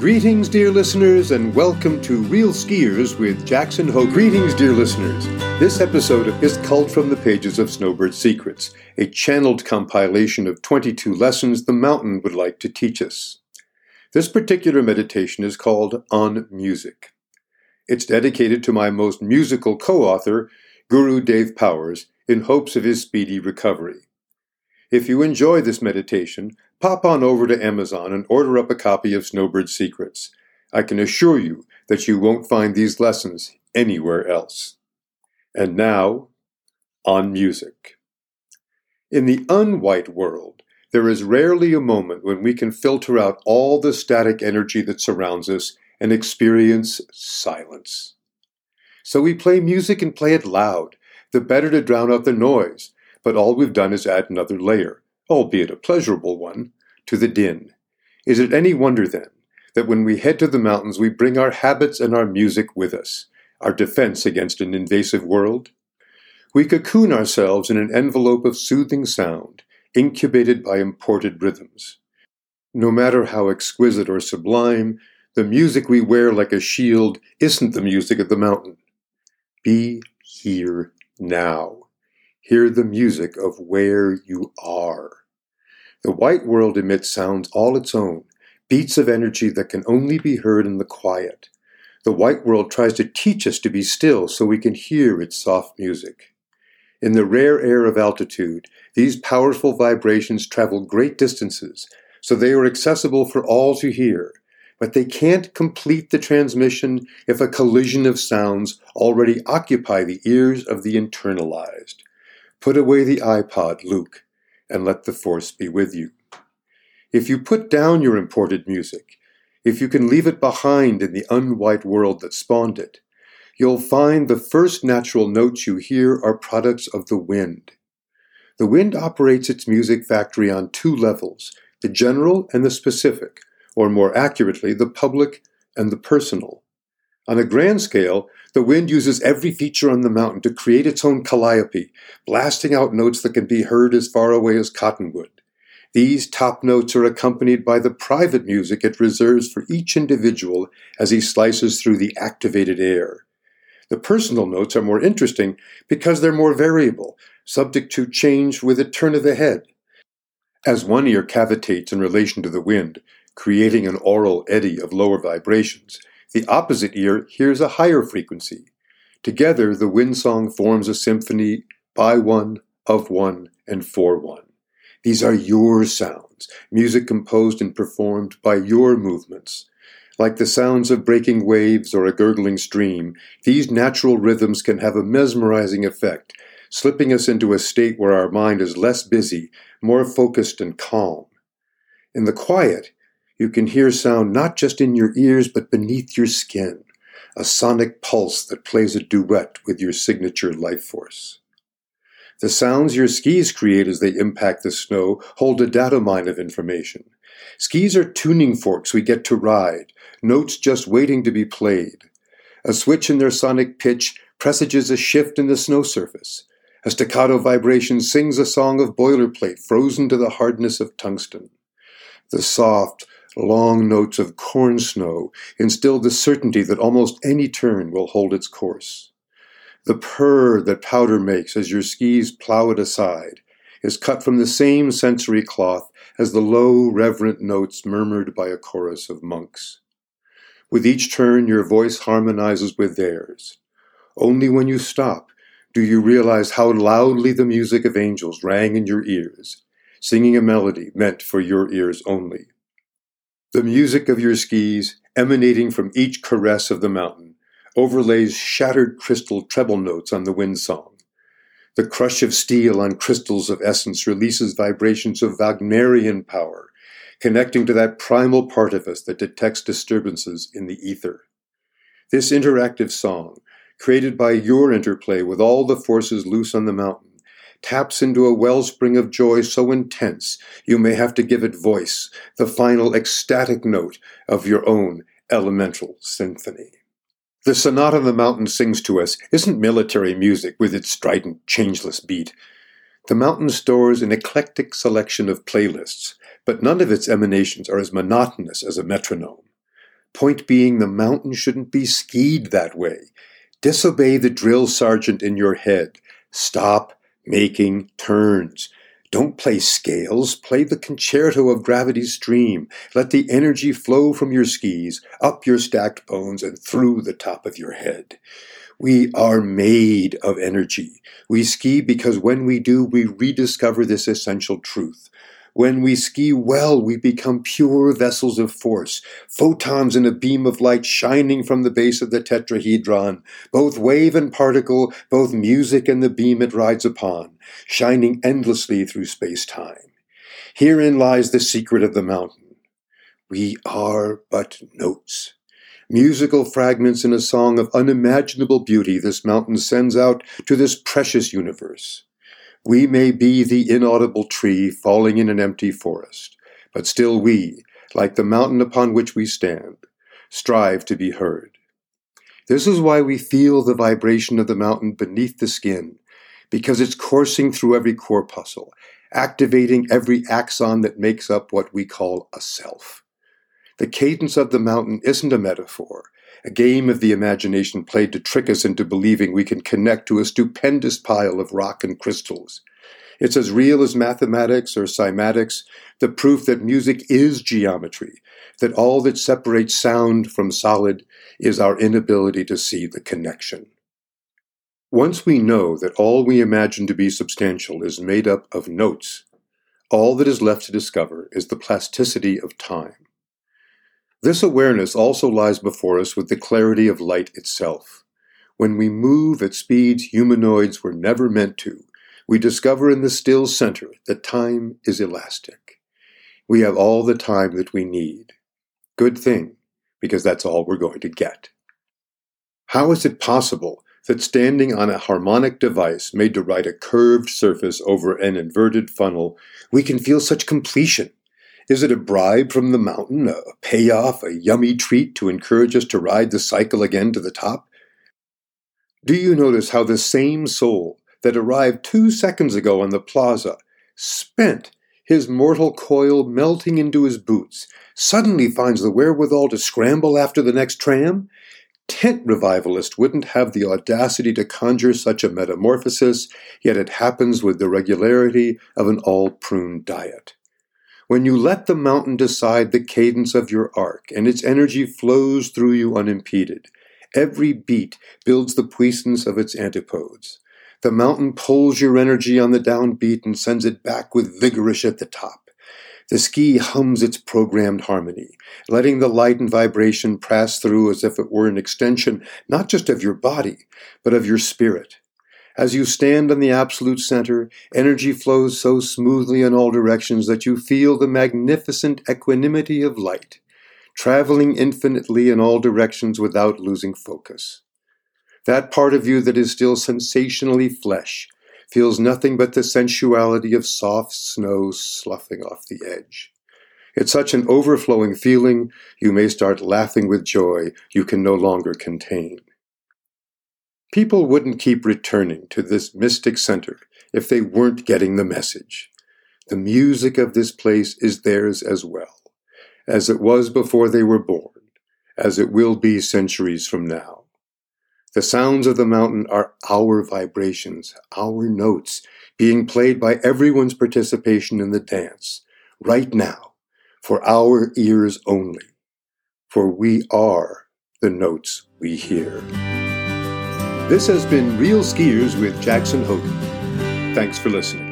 Greetings, dear listeners, and welcome to Real Skiers with Jackson Ho. Greetings, dear listeners. This episode is culled from the pages of Snowbird Secrets, a channeled compilation of 22 lessons the mountain would like to teach us. This particular meditation is called On Music. It's dedicated to my most musical co author, Guru Dave Powers, in hopes of his speedy recovery. If you enjoy this meditation, pop on over to Amazon and order up a copy of Snowbird Secrets. I can assure you that you won't find these lessons anywhere else. And now, on music. In the unwhite world, there is rarely a moment when we can filter out all the static energy that surrounds us and experience silence. So we play music and play it loud, the better to drown out the noise, but all we've done is add another layer, albeit a pleasurable one, to the din. Is it any wonder, then, that when we head to the mountains we bring our habits and our music with us, our defense against an invasive world? We cocoon ourselves in an envelope of soothing sound, incubated by imported rhythms. No matter how exquisite or sublime, the music we wear like a shield isn't the music of the mountain. Be here now. Hear the music of where you are. The white world emits sounds all its own, beats of energy that can only be heard in the quiet. The white world tries to teach us to be still so we can hear its soft music. In the rare air of altitude, these powerful vibrations travel great distances, so they are accessible for all to hear, but they can't complete the transmission if a collision of sounds already occupy the ears of the internalized. Put away the iPod, Luke, and let the Force be with you. If you put down your imported music, if you can leave it behind in the unwhite world that spawned it, you'll find the first natural notes you hear are products of the wind. The wind operates its music factory on two levels the general and the specific, or more accurately, the public and the personal. On a grand scale, the wind uses every feature on the mountain to create its own calliope, blasting out notes that can be heard as far away as Cottonwood. These top notes are accompanied by the private music it reserves for each individual as he slices through the activated air. The personal notes are more interesting because they're more variable, subject to change with a turn of the head. As one ear cavitates in relation to the wind, creating an aural eddy of lower vibrations, the opposite ear hears a higher frequency. Together, the wind song forms a symphony by one, of one, and for one. These are your sounds, music composed and performed by your movements. Like the sounds of breaking waves or a gurgling stream, these natural rhythms can have a mesmerizing effect, slipping us into a state where our mind is less busy, more focused and calm. In the quiet, you can hear sound not just in your ears, but beneath your skin, a sonic pulse that plays a duet with your signature life force. The sounds your skis create as they impact the snow hold a data mine of information. Skis are tuning forks we get to ride, notes just waiting to be played. A switch in their sonic pitch presages a shift in the snow surface. A staccato vibration sings a song of boilerplate frozen to the hardness of tungsten. The soft, long notes of corn snow instill the certainty that almost any turn will hold its course. The purr that powder makes as your skis plow it aside is cut from the same sensory cloth as the low, reverent notes murmured by a chorus of monks. With each turn, your voice harmonizes with theirs. Only when you stop do you realize how loudly the music of angels rang in your ears, singing a melody meant for your ears only. The music of your skis, emanating from each caress of the mountain, overlays shattered crystal treble notes on the wind song. The crush of steel on crystals of essence releases vibrations of Wagnerian power, connecting to that primal part of us that detects disturbances in the ether. This interactive song, created by your interplay with all the forces loose on the mountain, taps into a wellspring of joy so intense you may have to give it voice, the final ecstatic note of your own elemental symphony. The Sonata the Mountain sings to us isn't military music with its strident, changeless beat. The mountain stores an eclectic selection of playlists, but none of its emanations are as monotonous as a metronome. Point being, the mountain shouldn't be skied that way. Disobey the drill sergeant in your head. Stop making turns. Don't play scales, play the concerto of gravity's stream. Let the energy flow from your skis, up your stacked bones, and through the top of your head. We are made of energy. We ski because when we do, we rediscover this essential truth. When we ski well, we become pure vessels of force, photons in a beam of light shining from the base of the tetrahedron, both wave and particle, both music and the beam it rides upon, shining endlessly through space time. Herein lies the secret of the mountain. We are but notes musical fragments in a song of unimaginable beauty this mountain sends out to this precious universe. We may be the inaudible tree falling in an empty forest, but still we, like the mountain upon which we stand, strive to be heard. This is why we feel the vibration of the mountain beneath the skin, because it's coursing through every corpuscle, activating every axon that makes up what we call a self. The cadence of the mountain isn't a metaphor, a game of the imagination played to trick us into believing we can connect to a stupendous pile of rock and crystals. It's as real as mathematics or cymatics, the proof that music is geometry, that all that separates sound from solid is our inability to see the connection. Once we know that all we imagine to be substantial is made up of notes, all that is left to discover is the plasticity of time. This awareness also lies before us with the clarity of light itself. When we move at speeds humanoids were never meant to, we discover in the still center that time is elastic. We have all the time that we need. Good thing, because that's all we're going to get. How is it possible that standing on a harmonic device made to ride a curved surface over an inverted funnel, we can feel such completion? Is it a bribe from the mountain, a payoff, a yummy treat to encourage us to ride the cycle again to the top? Do you notice how the same soul that arrived two seconds ago on the plaza, spent, his mortal coil melting into his boots, suddenly finds the wherewithal to scramble after the next tram? Tent revivalist wouldn't have the audacity to conjure such a metamorphosis, yet it happens with the regularity of an all prune diet. When you let the mountain decide the cadence of your arc and its energy flows through you unimpeded, every beat builds the puissance of its antipodes. The mountain pulls your energy on the downbeat and sends it back with vigorish at the top. The ski hums its programmed harmony, letting the light and vibration pass through as if it were an extension not just of your body, but of your spirit. As you stand in the absolute center, energy flows so smoothly in all directions that you feel the magnificent equanimity of light, traveling infinitely in all directions without losing focus. That part of you that is still sensationally flesh feels nothing but the sensuality of soft snow sloughing off the edge. It's such an overflowing feeling, you may start laughing with joy you can no longer contain. People wouldn't keep returning to this mystic center if they weren't getting the message. The music of this place is theirs as well, as it was before they were born, as it will be centuries from now. The sounds of the mountain are our vibrations, our notes, being played by everyone's participation in the dance, right now, for our ears only. For we are the notes we hear. This has been Real Skiers with Jackson Hogen. Thanks for listening.